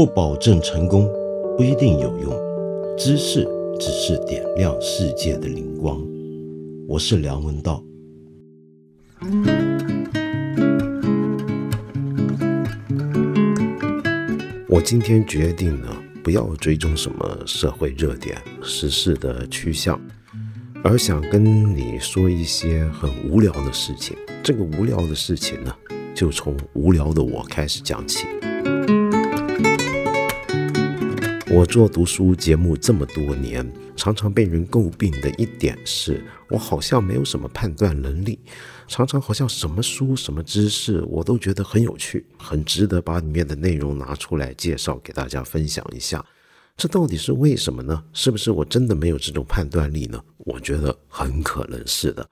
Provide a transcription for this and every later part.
不保证成功，不一定有用。知识只是点亮世界的灵光。我是梁文道。我今天决定呢，不要追踪什么社会热点、时事的趋向，而想跟你说一些很无聊的事情。这个无聊的事情呢，就从无聊的我开始讲起。我做读书节目这么多年，常常被人诟病的一点是，我好像没有什么判断能力，常常好像什么书、什么知识，我都觉得很有趣，很值得把里面的内容拿出来介绍给大家分享一下。这到底是为什么呢？是不是我真的没有这种判断力呢？我觉得很可能是的。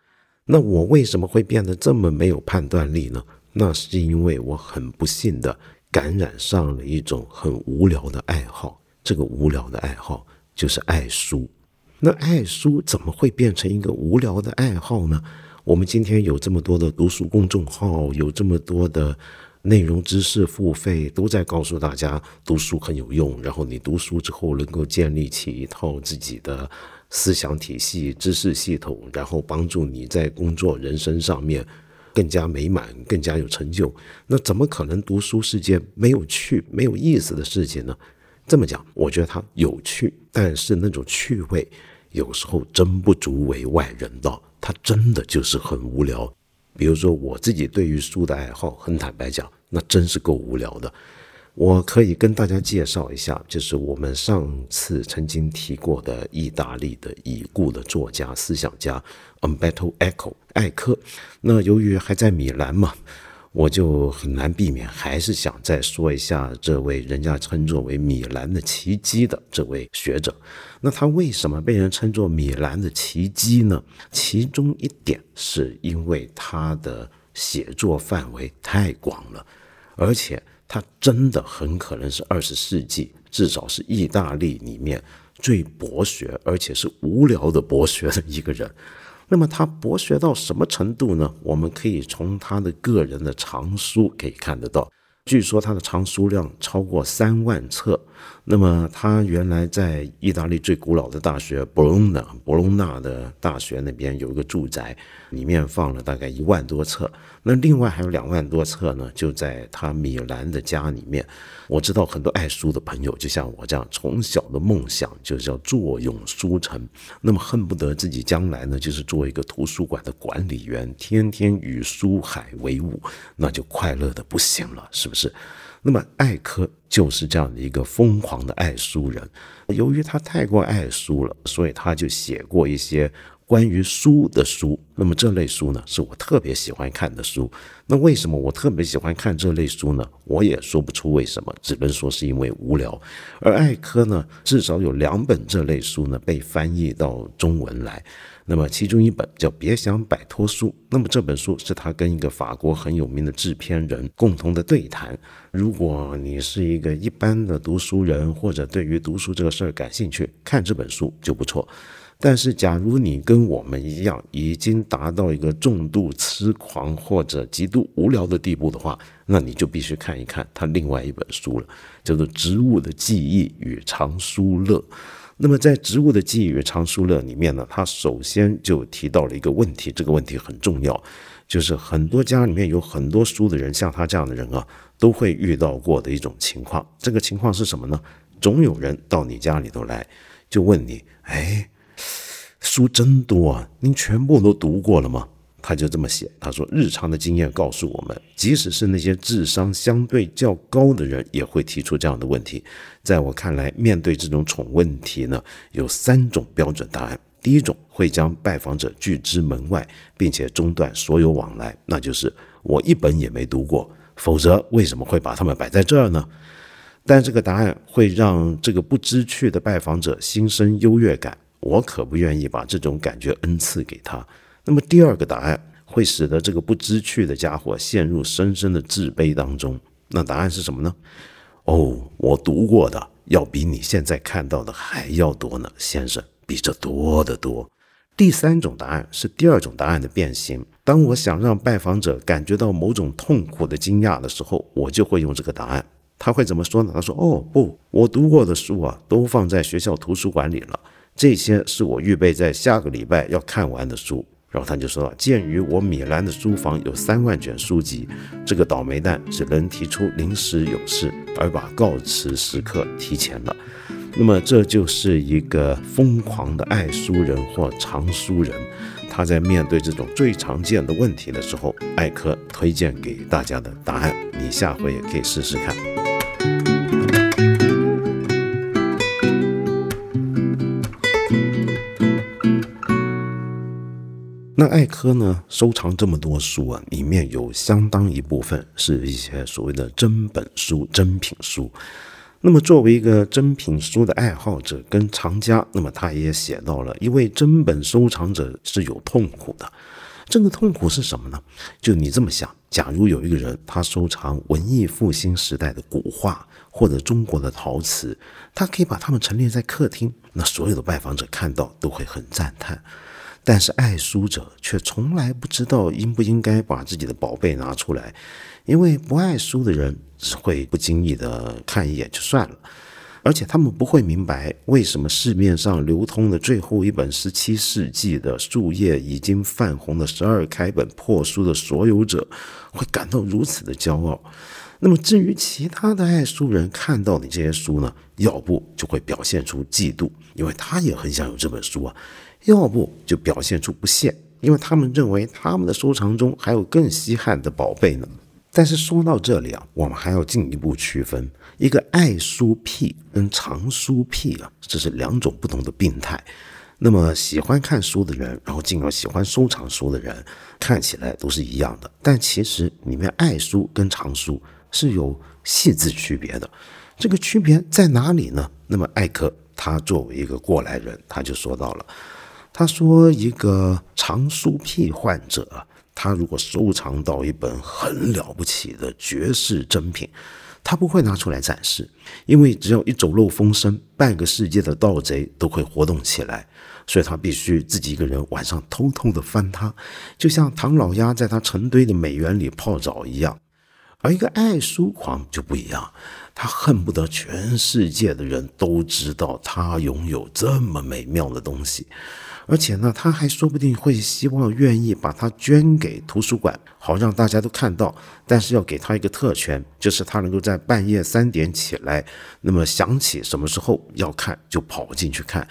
那我为什么会变得这么没有判断力呢？那是因为我很不幸的感染上了一种很无聊的爱好。这个无聊的爱好就是爱书，那爱书怎么会变成一个无聊的爱好呢？我们今天有这么多的读书公众号，有这么多的内容知识付费，都在告诉大家读书很有用，然后你读书之后能够建立起一套自己的思想体系、知识系统，然后帮助你在工作、人生上面更加美满、更加有成就。那怎么可能读书是件没有趣、没有意思的事情呢？这么讲，我觉得它有趣，但是那种趣味有时候真不足为外人道，它真的就是很无聊。比如说我自己对于书的爱好，很坦白讲，那真是够无聊的。我可以跟大家介绍一下，就是我们上次曾经提过的意大利的已故的作家、思想家 Umberto Eco 艾克。那由于还在米兰嘛。我就很难避免，还是想再说一下这位人家称作为米兰的奇迹的这位学者。那他为什么被人称作米兰的奇迹呢？其中一点是因为他的写作范围太广了，而且他真的很可能是二十世纪，至少是意大利里面最博学而且是无聊的博学的一个人。那么他博学到什么程度呢？我们可以从他的个人的藏书可以看得到。据说他的藏书量超过三万册。那么他原来在意大利最古老的大学博隆纳，博隆纳的大学那边有一个住宅，里面放了大概一万多册。那另外还有两万多册呢，就在他米兰的家里面。我知道很多爱书的朋友，就像我这样，从小的梦想就是要坐拥书城，那么恨不得自己将来呢，就是做一个图书馆的管理员，天天与书海为伍，那就快乐的不行了，是不是？那么艾科就是这样的一个疯狂的爱书人，由于他太过爱书了，所以他就写过一些。关于书的书，那么这类书呢，是我特别喜欢看的书。那为什么我特别喜欢看这类书呢？我也说不出为什么，只能说是因为无聊。而艾科呢，至少有两本这类书呢被翻译到中文来。那么其中一本叫《别想摆脱书》，那么这本书是他跟一个法国很有名的制片人共同的对谈。如果你是一个一般的读书人，或者对于读书这个事儿感兴趣，看这本书就不错。但是，假如你跟我们一样已经达到一个重度痴狂或者极度无聊的地步的话，那你就必须看一看他另外一本书了，叫做《植物的记忆与藏书乐》。那么，在《植物的记忆与藏书乐》里面呢，他首先就提到了一个问题，这个问题很重要，就是很多家里面有很多书的人，像他这样的人啊，都会遇到过的一种情况。这个情况是什么呢？总有人到你家里头来，就问你，哎。书真多啊！您全部都读过了吗？他就这么写，他说：“日常的经验告诉我们，即使是那些智商相对较高的人，也会提出这样的问题。在我看来，面对这种蠢问题呢，有三种标准答案。第一种会将拜访者拒之门外，并且中断所有往来，那就是我一本也没读过，否则为什么会把他们摆在这儿呢？但这个答案会让这个不知趣的拜访者心生优越感。”我可不愿意把这种感觉恩赐给他。那么第二个答案会使得这个不知趣的家伙陷入深深的自卑当中。那答案是什么呢？哦，我读过的要比你现在看到的还要多呢，先生，比这多得多。第三种答案是第二种答案的变形。当我想让拜访者感觉到某种痛苦的惊讶的时候，我就会用这个答案。他会怎么说呢？他说：“哦不，我读过的书啊，都放在学校图书馆里了。这些是我预备在下个礼拜要看完的书。”然后他就说：“鉴于我米兰的书房有三万卷书籍，这个倒霉蛋只能提出临时有事，而把告辞时刻提前了。那么这就是一个疯狂的爱书人或藏书人。”他在面对这种最常见的问题的时候，艾科推荐给大家的答案，你下回也可以试试看。那艾科呢，收藏这么多书啊，里面有相当一部分是一些所谓的真本书、真品书。那么，作为一个真品书的爱好者跟藏家，那么他也写到了一位真本收藏者是有痛苦的。这个痛苦是什么呢？就你这么想：假如有一个人他收藏文艺复兴时代的古画或者中国的陶瓷，他可以把它们陈列在客厅，那所有的拜访者看到都会很赞叹。但是爱书者却从来不知道应不应该把自己的宝贝拿出来。因为不爱书的人只会不经意的看一眼就算了，而且他们不会明白为什么市面上流通的最后一本十七世纪的树叶已经泛红的十二开本破书的所有者会感到如此的骄傲。那么至于其他的爱书人看到你这些书呢，要不就会表现出嫉妒，因为他也很想有这本书啊；要不就表现出不屑，因为他们认为他们的收藏中还有更稀罕的宝贝呢。但是说到这里啊，我们还要进一步区分一个爱书癖跟藏书癖啊，这是两种不同的病态。那么喜欢看书的人，然后进而喜欢收藏书的人，看起来都是一样的，但其实里面爱书跟藏书是有细致区别的。这个区别在哪里呢？那么艾克他作为一个过来人，他就说到了，他说一个藏书癖患者。他如果收藏到一本很了不起的绝世珍品，他不会拿出来展示，因为只要一走漏风声，半个世界的盗贼都会活动起来，所以他必须自己一个人晚上偷偷的翻它，就像唐老鸭在他成堆的美元里泡澡一样。而一个爱书狂就不一样，他恨不得全世界的人都知道他拥有这么美妙的东西。而且呢，他还说不定会希望愿意把它捐给图书馆，好让大家都看到。但是要给他一个特权，就是他能够在半夜三点起来，那么想起什么时候要看就跑进去看。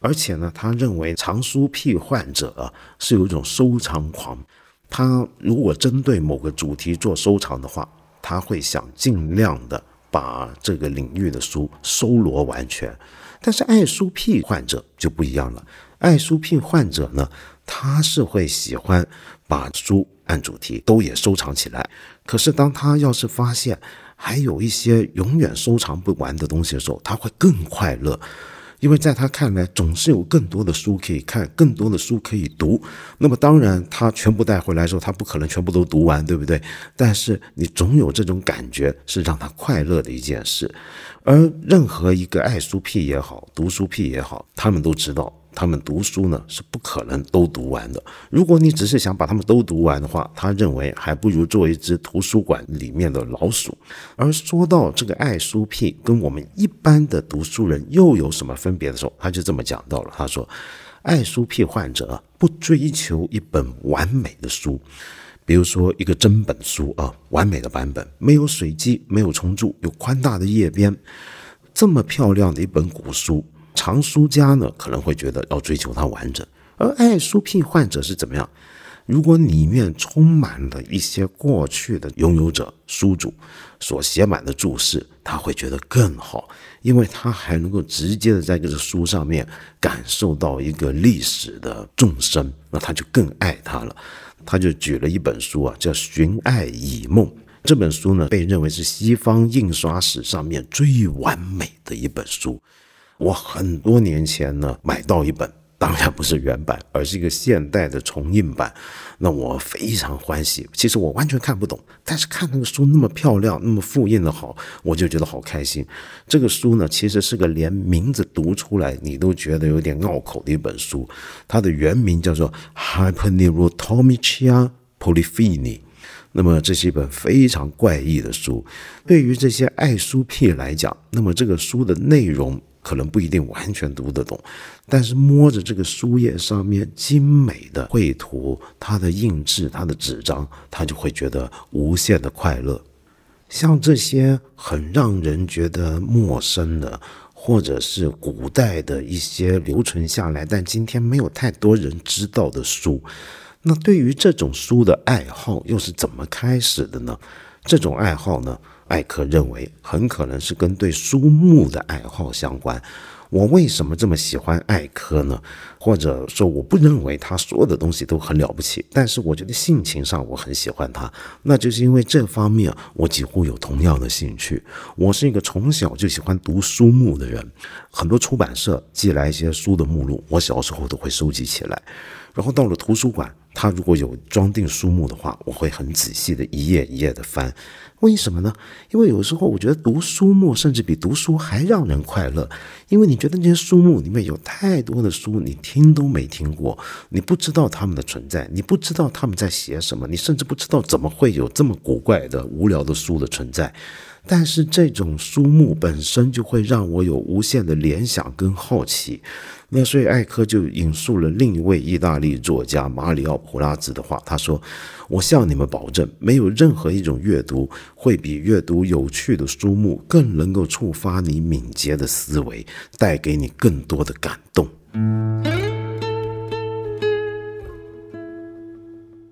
而且呢，他认为藏书癖患者啊是有一种收藏狂，他如果针对某个主题做收藏的话，他会想尽量的把这个领域的书收罗完全。但是爱书癖患者就不一样了。爱书癖患者呢，他是会喜欢把书按主题都也收藏起来。可是当他要是发现还有一些永远收藏不完的东西的时候，他会更快乐，因为在他看来总是有更多的书可以看，更多的书可以读。那么当然，他全部带回来之后，他不可能全部都读完，对不对？但是你总有这种感觉，是让他快乐的一件事。而任何一个爱书癖也好，读书癖也好，他们都知道。他们读书呢是不可能都读完的。如果你只是想把他们都读完的话，他认为还不如做一只图书馆里面的老鼠。而说到这个爱书癖跟我们一般的读书人又有什么分别的时候，他就这么讲到了。他说，爱书癖患者不追求一本完美的书，比如说一个真本书啊，完美的版本，没有水迹，没有重铸，有宽大的页边，这么漂亮的一本古书。藏书家呢可能会觉得要追求它完整，而爱书癖患者是怎么样？如果里面充满了一些过去的拥有者、书主所写满的注释，他会觉得更好，因为他还能够直接的在这个书上面感受到一个历史的纵深，那他就更爱他了。他就举了一本书啊，叫《寻爱以梦》。这本书呢，被认为是西方印刷史上面最完美的一本书。我很多年前呢买到一本，当然不是原版，而是一个现代的重印版。那我非常欢喜。其实我完全看不懂，但是看那个书那么漂亮，那么复印的好，我就觉得好开心。这个书呢，其实是个连名字读出来你都觉得有点拗口的一本书。它的原名叫做《Hypernerotomicia Polyphony》。那么这是一本非常怪异的书。对于这些爱书癖来讲，那么这个书的内容可能不一定完全读得懂，但是摸着这个书页上面精美的绘图、它的印制、它的纸张，他就会觉得无限的快乐。像这些很让人觉得陌生的。或者是古代的一些留存下来，但今天没有太多人知道的书。那对于这种书的爱好又是怎么开始的呢？这种爱好呢，艾克认为很可能是跟对书目的爱好相关。我为什么这么喜欢艾科呢？或者说，我不认为他所有的东西都很了不起，但是我觉得性情上我很喜欢他，那就是因为这方面我几乎有同样的兴趣。我是一个从小就喜欢读书目的人，很多出版社寄来一些书的目录，我小时候都会收集起来，然后到了图书馆，他如果有装订书目的话，我会很仔细的一页一页的翻。为什么呢？因为有时候我觉得读书目甚至比读书还让人快乐，因为你觉得那些书目里面有太多的书，你听都没听过，你不知道他们的存在，你不知道他们在写什么，你甚至不知道怎么会有这么古怪的无聊的书的存在。但是这种书目本身就会让我有无限的联想跟好奇。那所以艾科就引述了另一位意大利作家马里奥普拉兹的话，他说：“我向你们保证，没有任何一种阅读会比阅读有趣的书目更能够触发你敏捷的思维，带给你更多的感动。”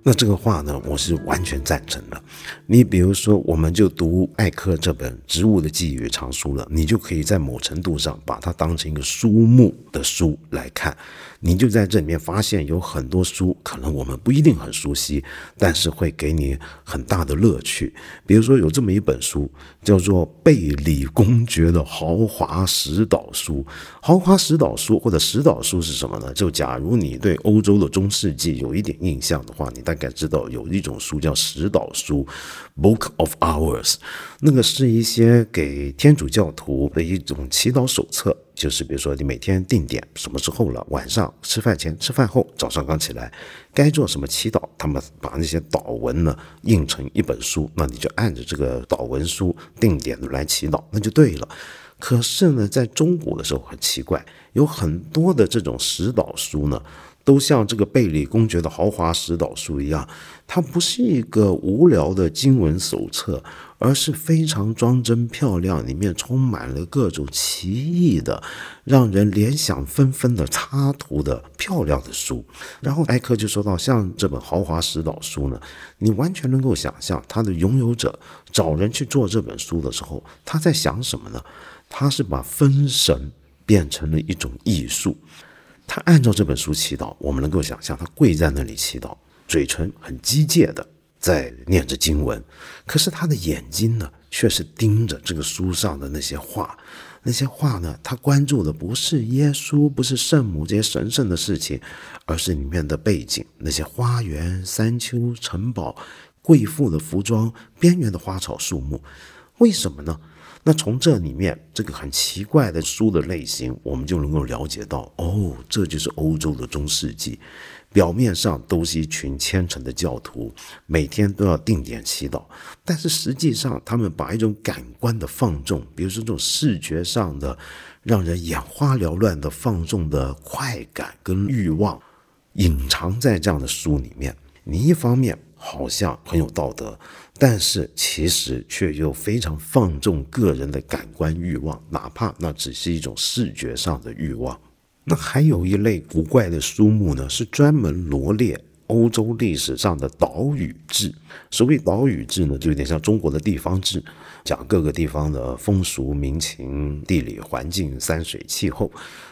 那这个话呢，我是完全赞成的。你比如说，我们就读艾克这本《植物的记忆与藏书》了，你就可以在某程度上把它当成一个书目的书来看。你就在这里面发现有很多书，可能我们不一定很熟悉，但是会给你很大的乐趣。比如说有这么一本书，叫做《贝里公爵的豪华石岛书》。豪华石岛书或者石岛书是什么呢？就假如你对欧洲的中世纪有一点印象的话，你大概知道有一种书叫石岛书 （Book of Hours），那个是一些给天主教徒的一种祈祷手册。就是比如说，你每天定点什么时候了，晚上吃饭前、吃饭后、早上刚起来，该做什么祈祷，他们把那些祷文呢印成一本书，那你就按着这个祷文书定点的来祈祷，那就对了。可是呢，在中古的时候很奇怪，有很多的这种石祷书呢。都像这个贝里公爵的豪华石岛书一样，它不是一个无聊的经文手册，而是非常装帧漂亮，里面充满了各种奇异的、让人联想纷纷的插图的漂亮的书。然后艾克就说到，像这本豪华石岛书呢，你完全能够想象它的拥有者找人去做这本书的时候，他在想什么呢？他是把分神变成了一种艺术。他按照这本书祈祷，我们能够想象他跪在那里祈祷，嘴唇很机械的在念着经文，可是他的眼睛呢，却是盯着这个书上的那些画。那些画呢，他关注的不是耶稣，不是圣母这些神圣的事情，而是里面的背景，那些花园、山丘、城堡、贵妇的服装、边缘的花草树木。为什么呢？那从这里面这个很奇怪的书的类型，我们就能够了解到，哦，这就是欧洲的中世纪。表面上都是一群虔诚的教徒，每天都要定点祈祷，但是实际上他们把一种感官的放纵，比如说这种视觉上的让人眼花缭乱的放纵的快感跟欲望，隐藏在这样的书里面。你一方面好像很有道德。但是其实却又非常放纵个人的感官欲望，哪怕那只是一种视觉上的欲望。那还有一类古怪的书目呢，是专门罗列欧洲历史上的岛屿志。所谓岛屿志呢，就有点像中国的地方志，讲各个地方的风俗民情、地理环境、山水气候。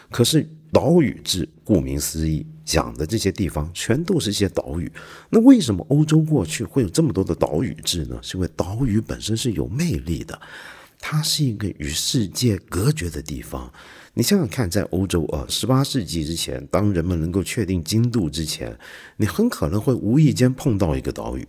可是岛屿志，顾名思义。讲的这些地方全都是一些岛屿，那为什么欧洲过去会有这么多的岛屿制呢？是因为岛屿本身是有魅力的，它是一个与世界隔绝的地方。你想想看，在欧洲啊，十八世纪之前，当人们能够确定经度之前，你很可能会无意间碰到一个岛屿，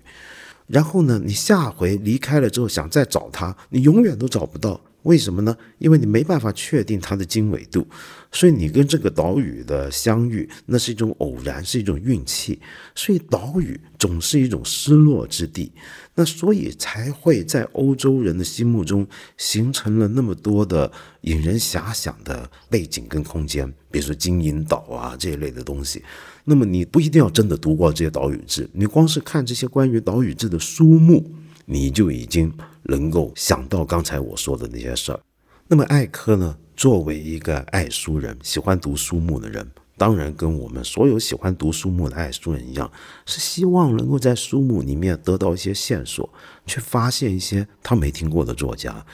然后呢，你下回离开了之后想再找它，你永远都找不到。为什么呢？因为你没办法确定它的经纬度，所以你跟这个岛屿的相遇，那是一种偶然，是一种运气。所以岛屿总是一种失落之地，那所以才会在欧洲人的心目中形成了那么多的引人遐想的背景跟空间，比如说金银岛啊这一类的东西。那么你不一定要真的读过这些岛屿志，你光是看这些关于岛屿志的书目，你就已经能够想到刚才我说的那些事儿。那么艾科呢，作为一个爱书人，喜欢读书目的人，当然跟我们所有喜欢读书目的爱书人一样，是希望能够在书目里面得到一些线索，去发现一些他没听过的作家。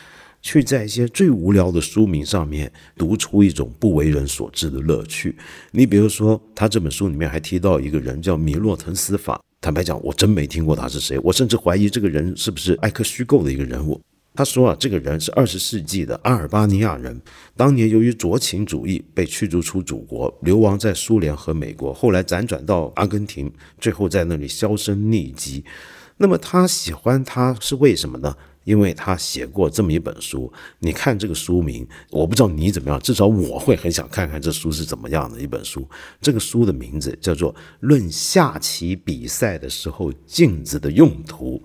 去在一些最无聊的书名上面读出一种不为人所知的乐趣。你比如说，他这本书里面还提到一个人叫米洛滕斯法。坦白讲，我真没听过他是谁，我甚至怀疑这个人是不是艾克虚构的一个人物。他说啊，这个人是二十世纪的阿尔巴尼亚人，当年由于酌情主义被驱逐出祖国，流亡在苏联和美国，后来辗转到阿根廷，最后在那里销声匿迹。那么他喜欢他是为什么呢？因为他写过这么一本书，你看这个书名，我不知道你怎么样，至少我会很想看看这书是怎么样的一本书。这个书的名字叫做《论下棋比赛的时候镜子的用途》，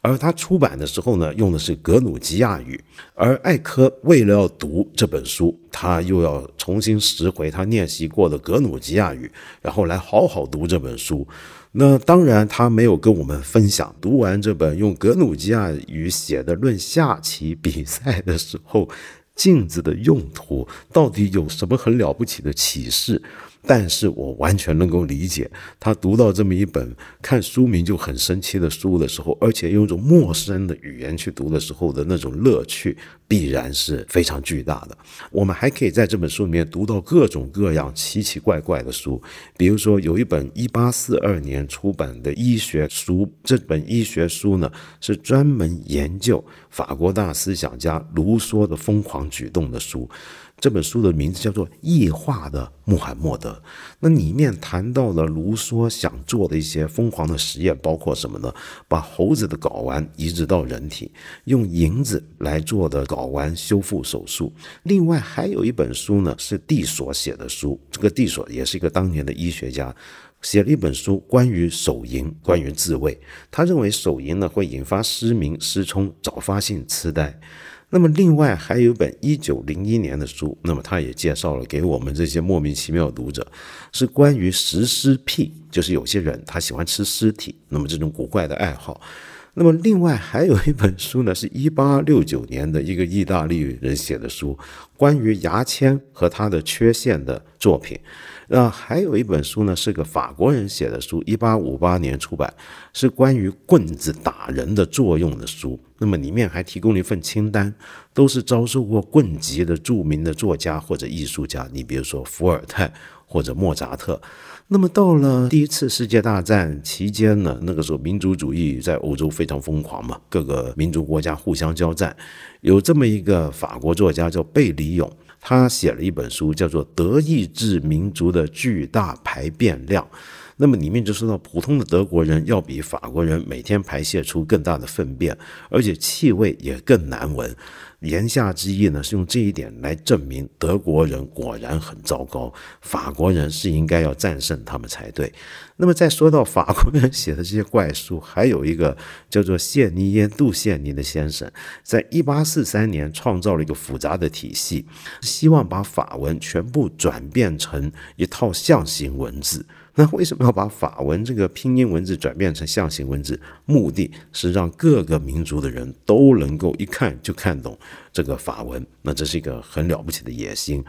而他出版的时候呢，用的是格鲁吉亚语。而艾科为了要读这本书，他又要重新拾回他练习过的格鲁吉亚语，然后来好好读这本书。那当然，他没有跟我们分享读完这本用格鲁吉亚语写的《论下棋比赛的时候镜子的用途》到底有什么很了不起的启示。但是我完全能够理解，他读到这么一本看书名就很神奇的书的时候，而且用一种陌生的语言去读的时候的那种乐趣，必然是非常巨大的。我们还可以在这本书里面读到各种各样奇奇怪怪的书，比如说有一本一八四二年出版的医学书，这本医学书呢是专门研究法国大思想家卢梭的疯狂举动的书。这本书的名字叫做《异化的穆罕默德》，那里面谈到了卢梭想做的一些疯狂的实验，包括什么呢？把猴子的睾丸移植到人体，用银子来做的睾丸修复手术。另外还有一本书呢，是蒂索写的书，这个蒂索也是一个当年的医学家，写了一本书关于手淫，关于自慰。他认为手淫呢会引发失明、失聪、早发性痴呆。那么，另外还有一本一九零一年的书，那么他也介绍了给我们这些莫名其妙的读者，是关于食尸癖，就是有些人他喜欢吃尸体，那么这种古怪的爱好。那么，另外还有一本书呢，是一八六九年的一个意大利人写的书，关于牙签和它的缺陷的作品。那还有一本书呢，是个法国人写的书，一八五八年出版，是关于棍子打人的作用的书。那么里面还提供了一份清单，都是遭受过棍击的著名的作家或者艺术家。你比如说伏尔泰或者莫扎特。那么到了第一次世界大战期间呢，那个时候民族主义在欧洲非常疯狂嘛，各个民族国家互相交战。有这么一个法国作家叫贝里勇。他写了一本书，叫做《德意志民族的巨大排便量》。那么里面就说到，普通的德国人要比法国人每天排泄出更大的粪便，而且气味也更难闻。言下之意呢，是用这一点来证明德国人果然很糟糕，法国人是应该要战胜他们才对。那么再说到法国人写的这些怪书，还有一个叫做谢尼耶·杜谢尼的先生，在一八四三年创造了一个复杂的体系，希望把法文全部转变成一套象形文字。那为什么要把法文这个拼音文字转变成象形文字？目的是让各个民族的人都能够一看就看懂这个法文。那这是一个很了不起的野心。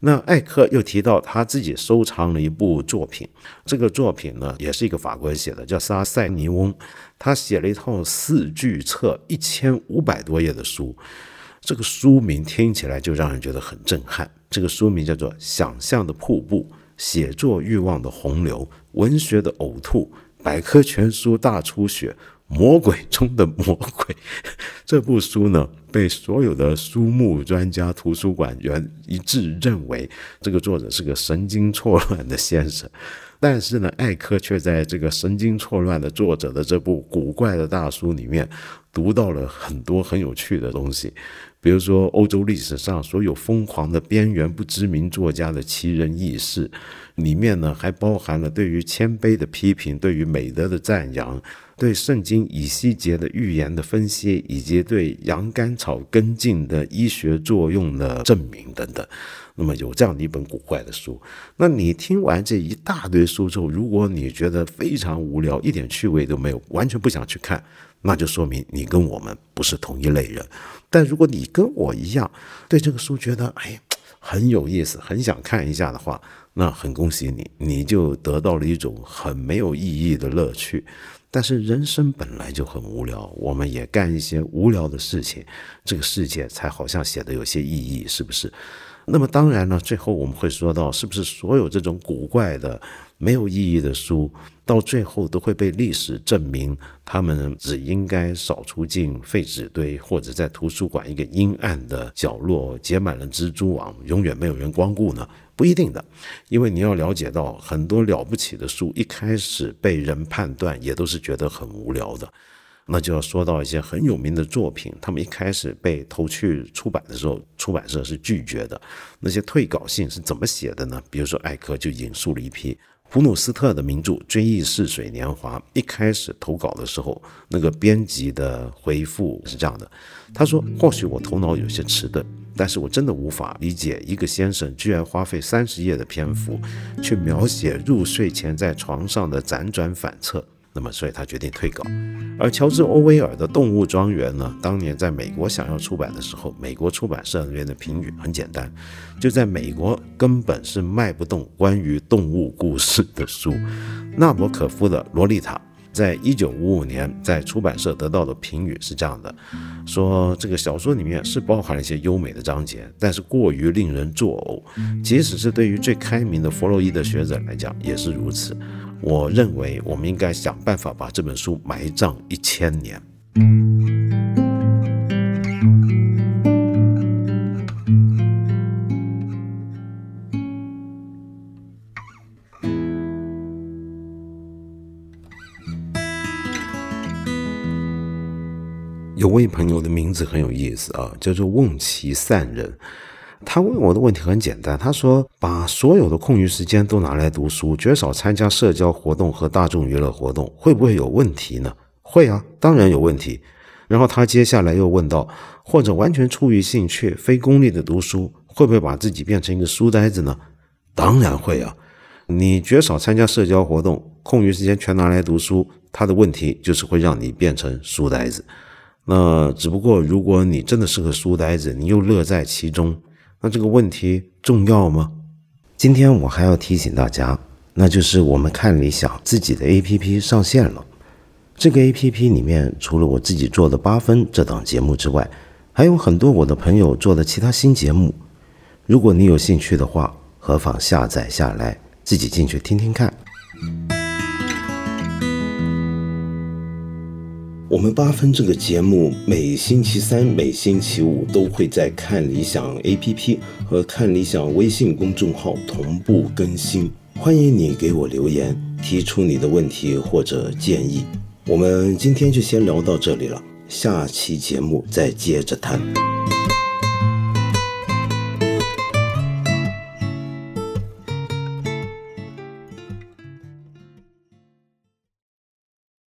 那艾克又提到他自己收藏了一部作品，这个作品呢也是一个法国人写的，叫沙塞尼翁。他写了一套四巨册、一千五百多页的书，这个书名听起来就让人觉得很震撼。这个书名叫做《想象的瀑布》。写作欲望的洪流，文学的呕吐，百科全书大出血，魔鬼中的魔鬼。这部书呢，被所有的书目专家、图书馆员一致认为，这个作者是个神经错乱的先生。但是呢，艾克却在这个神经错乱的作者的这部古怪的大书里面，读到了很多很有趣的东西。比如说，欧洲历史上所有疯狂的边缘不知名作家的奇人异事，里面呢还包含了对于谦卑的批评、对于美德的赞扬、对圣经以西结的预言的分析，以及对洋甘草根茎的医学作用的证明等等。那么有这样的一本古怪的书，那你听完这一大堆书之后，如果你觉得非常无聊，一点趣味都没有，完全不想去看，那就说明你跟我们不是同一类人。但如果你跟我一样，对这个书觉得哎很有意思，很想看一下的话，那很恭喜你，你就得到了一种很没有意义的乐趣。但是人生本来就很无聊，我们也干一些无聊的事情，这个世界才好像显得有些意义，是不是？那么当然呢，最后我们会说到，是不是所有这种古怪的、没有意义的书，到最后都会被历史证明，他们只应该扫出进废纸堆，或者在图书馆一个阴暗的角落结满了蜘蛛网，永远没有人光顾呢？不一定的，因为你要了解到，很多了不起的书一开始被人判断也都是觉得很无聊的。那就要说到一些很有名的作品，他们一开始被投去出版的时候，出版社是拒绝的。那些退稿信是怎么写的呢？比如说，艾克就引述了一批普鲁斯特的名著《追忆似水年华》，一开始投稿的时候，那个编辑的回复是这样的：他说，或许我头脑有些迟钝，但是我真的无法理解一个先生居然花费三十页的篇幅，去描写入睡前在床上的辗转反侧。那么，所以他决定退稿。而乔治·欧威尔的《动物庄园》呢，当年在美国想要出版的时候，美国出版社那边的评语很简单，就在美国根本是卖不动关于动物故事的书。纳博可夫的《洛丽塔》在一九五五年在出版社得到的评语是这样的：说这个小说里面是包含了一些优美的章节，但是过于令人作呕，即使是对于最开明的弗洛伊德学者来讲也是如此。我认为我们应该想办法把这本书埋葬一千年。有位朋友的名字很有意思啊，叫做瓮其散人。他问我的问题很简单，他说：“把所有的空余时间都拿来读书，绝少参加社交活动和大众娱乐活动，会不会有问题呢？”“会啊，当然有问题。”然后他接下来又问道：“或者完全出于兴趣、非功利的读书，会不会把自己变成一个书呆子呢？”“当然会啊！你绝少参加社交活动，空余时间全拿来读书，他的问题就是会让你变成书呆子。那只不过如果你真的是个书呆子，你又乐在其中。”那这个问题重要吗？今天我还要提醒大家，那就是我们看理想自己的 APP 上线了。这个 APP 里面，除了我自己做的八分这档节目之外，还有很多我的朋友做的其他新节目。如果你有兴趣的话，何妨下载下来，自己进去听听看。我们八分这个节目每星期三、每星期五都会在看理想 APP 和看理想微信公众号同步更新。欢迎你给我留言，提出你的问题或者建议。我们今天就先聊到这里了，下期节目再接着谈。